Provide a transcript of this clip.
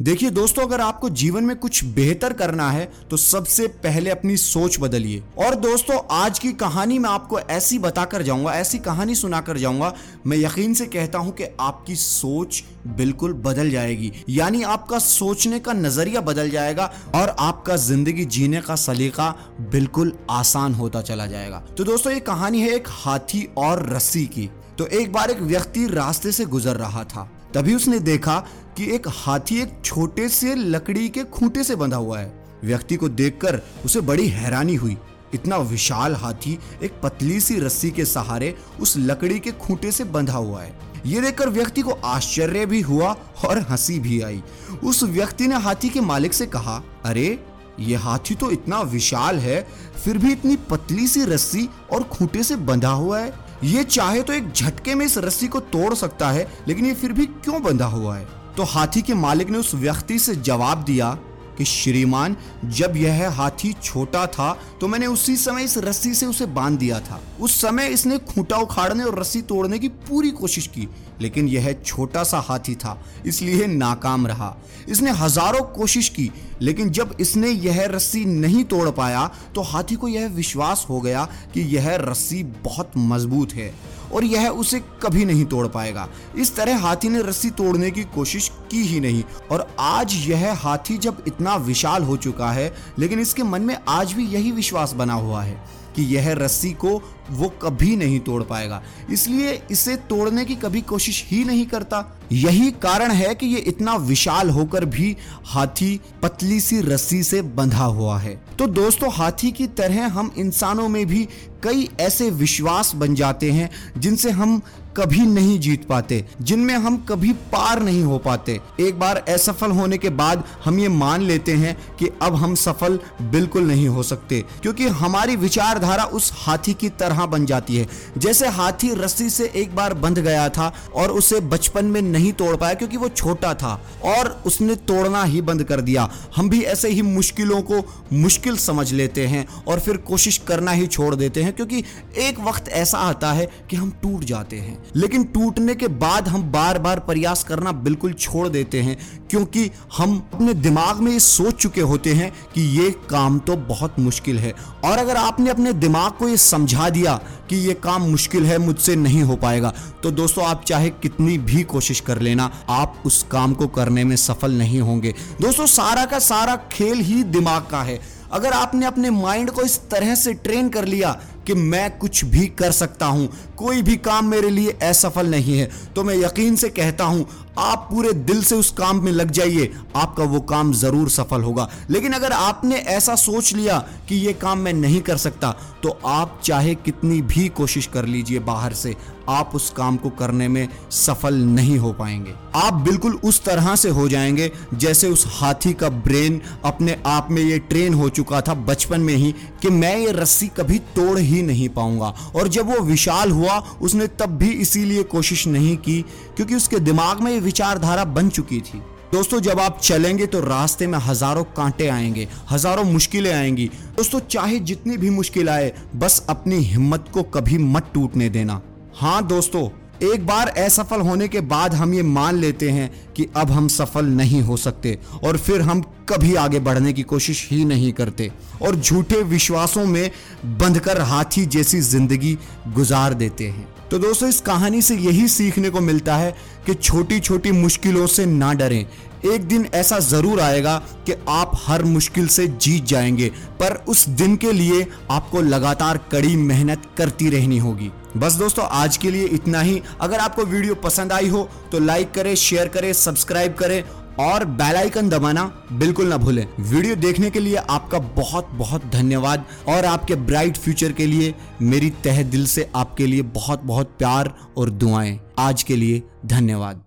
देखिए दोस्तों, अगर आपको जीवन में कुछ बेहतर करना है तो सबसे पहले अपनी सोच बदलिए। और दोस्तों, आज की कहानी मैं आपको ऐसी बताकर जाऊँगा, ऐसी कहानी सुनाकर जाऊँगा, मैं यकीन से कहता हूँ कि आपकी सोच बिल्कुल बदल जाएगी। यानी आपका सोचने का नज़रिया बदल जाएगा और आपका ज़िंदगी जीने का सलीका बिल्कुल आसान होता चला जाएगा। तो दोस्तों, ये कहानी है एक हाथी और रस्सी की। तो एक बार एक व्यक्ति रास्ते से गुजर रहा था। तभी उसने देखा कि एक हाथी एक छोटे से लकड़ी के खूंटे से बंधा हुआ है। व्यक्ति को देखकर उसे बड़ी हैरानी हुई। इतना विशाल हाथी एक पतली सी रस्सी के सहारे उस लकड़ी के खूंटे से बंधा हुआ है। ये देखकर व्यक्ति को आश्चर्य भी हुआ और हँसी भी आई। उस व्यक्ति ने हाथी के मालिक से कहा, अरे, ये हाथी तो इतना विशाल है, फिर भी इतनी पतली सी रस्सी और खूंटे से बंधा हुआ है। ये चाहे तो एक झटके में इस रस्सी को तोड़ सकता है, लेकिन ये फिर भी क्यों बंधा हुआ है? तो हाथी के मालिक ने उस व्यक्ति से जवाब दिया कि श्रीमान, जब यह हाथी छोटा था तो मैंने उसी समय इस रस्सी से उसे बाँध दिया था। उस समय इसने खूंटा उखाड़ने और रस्सी तोड़ने की पूरी कोशिश की, लेकिन यह छोटा सा हाथी था, इसलिए नाकाम रहा। इसने हज़ारों कोशिश की, लेकिन जब इसने यह रस्सी नहीं तोड़ पाया तो हाथी को यह विश्वास हो गया कि यह रस्सी बहुत मज़बूत है। और यह उसे कभी नहीं तोड़ पाएगा। इस तरह हाथी ने रस्सी तोड़ने की कोशिश की ही नहीं। और आज यह हाथी जब इतना विशाल हो चुका है, लेकिन इसके मन में आज भी यही विश्वास बना हुआ है। कि यह रस्सी को वो कभी नहीं तोड़ पाएगा। इसलिए इसे तोड़ने की कभी कोशिश ही नहीं करता। यही कारण है कि ये इतना विशाल होकर भी हाथी पतली सी रस्सी से बंधा हुआ है। तो दोस्तों, हाथी की तरह हम इंसानों में भी कई ऐसे विश्वास बन जाते हैं जिनसे हम कभी नहीं जीत पाते, जिनमें हम कभी पार नहीं हो पाते। एक बार असफल होने के बाद हम ये मान लेते हैं कि अब हम सफल बिल्कुल नहीं हो सकते, क्योंकि हमारी विचारधारा उस हाथी की तरह बन जाती है। जैसे हाथी रस्सी से एक बार बंध गया था और उसे बचपन में नहीं तोड़ पाया, क्योंकि वो छोटा था, और उसने तोड़ना ही बंद कर दिया। हम भी ऐसे ही मुश्किलों को मुश्किल समझ लेते हैं और फिर कोशिश करना ही छोड़ देते हैं, क्योंकि एक वक्त ऐसा आता है कि हम टूट जाते हैं। लेकिन टूटने के बाद हम बार बार प्रयास करना बिल्कुल छोड़ देते हैं, क्योंकि हम अपने दिमाग में ये सोच चुके होते हैं कि ये काम तो बहुत मुश्किल है। और अगर आपने अपने दिमाग को ये समझा दिया कि ये काम मुश्किल है, मुझसे नहीं हो पाएगा तो दोस्तों आप चाहे कितनी भी कोशिश कर लेना, आप उस काम को करने में सफल नहीं होंगे। दोस्तों, सारा का सारा खेल ही दिमाग का है। अगर आपने अपने माइंड को इस तरह से ट्रेन कर लिया कि मैं कुछ भी कर सकता हूँ। कोई भी काम मेरे लिए असफल नहीं है। तो मैं यकीन से कहता हूँ, आप पूरे दिल से उस काम में लग जाइए। आपका वो काम ज़रूर सफल होगा। लेकिन अगर आपने ऐसा सोच लिया कि ये काम मैं नहीं कर सकता तो आप चाहे कितनी भी कोशिश कर लीजिए बाहर से। आप उस काम को करने में सफल नहीं हो पाएँगे। आप बिल्कुल उस तरह से हो जाएँगे जैसे उस हाथी का ब्रेन अपने आप में ये ट्रेन हो चुका था बचपन में ही कि मैं ये रस्सी कभी तोड़ ही नहीं पाऊँगा। और जब वो विशाल हुआ, उसने तब भी इसीलिए कोशिश नहीं की, क्योंकि उसके दिमाग में ये विचारधारा बन चुकी थी। दोस्तों, जब आप चलेंगे तो रास्ते में हज़ारों कांटे आएँगे, हज़ारों मुश्किलें आएँगी। दोस्तों, चाहे जितनी भी मुश्किल आए, बस अपनी हिम्मत को कभी मत टूटने देना। हाँ दोस्तों, एक बार असफल होने के बाद हम ये मान लेते हैं कि अब हम सफल नहीं हो सकते और फिर हम कभी आगे बढ़ने की कोशिश ही नहीं करते और झूठे विश्वासों में बंधकर हाथी जैसी ज़िंदगी गुजार देते हैं। तो दोस्तों, इस कहानी से यही सीखने को मिलता है कि छोटी छोटी मुश्किलों से ना डरें। एक दिन ऐसा ज़रूर आएगा कि आप हर मुश्किल से जीत जाएँगे, पर उस दिन के लिए आपको लगातार कड़ी मेहनत करती रहनी होगी। बस दोस्तों, आज के लिए इतना ही। अगर आपको वीडियो पसंद आई हो तो लाइक करें, शेयर करें सब्सक्राइब करें और बेल आइकन दबाना बिल्कुल ना भूलें। वीडियो देखने के लिए आपका बहुत बहुत धन्यवाद और आपके ब्राइट फ्यूचर के लिए मेरी तह दिल से आपके लिए बहुत बहुत प्यार और दुआएँ। आज के लिए धन्यवाद।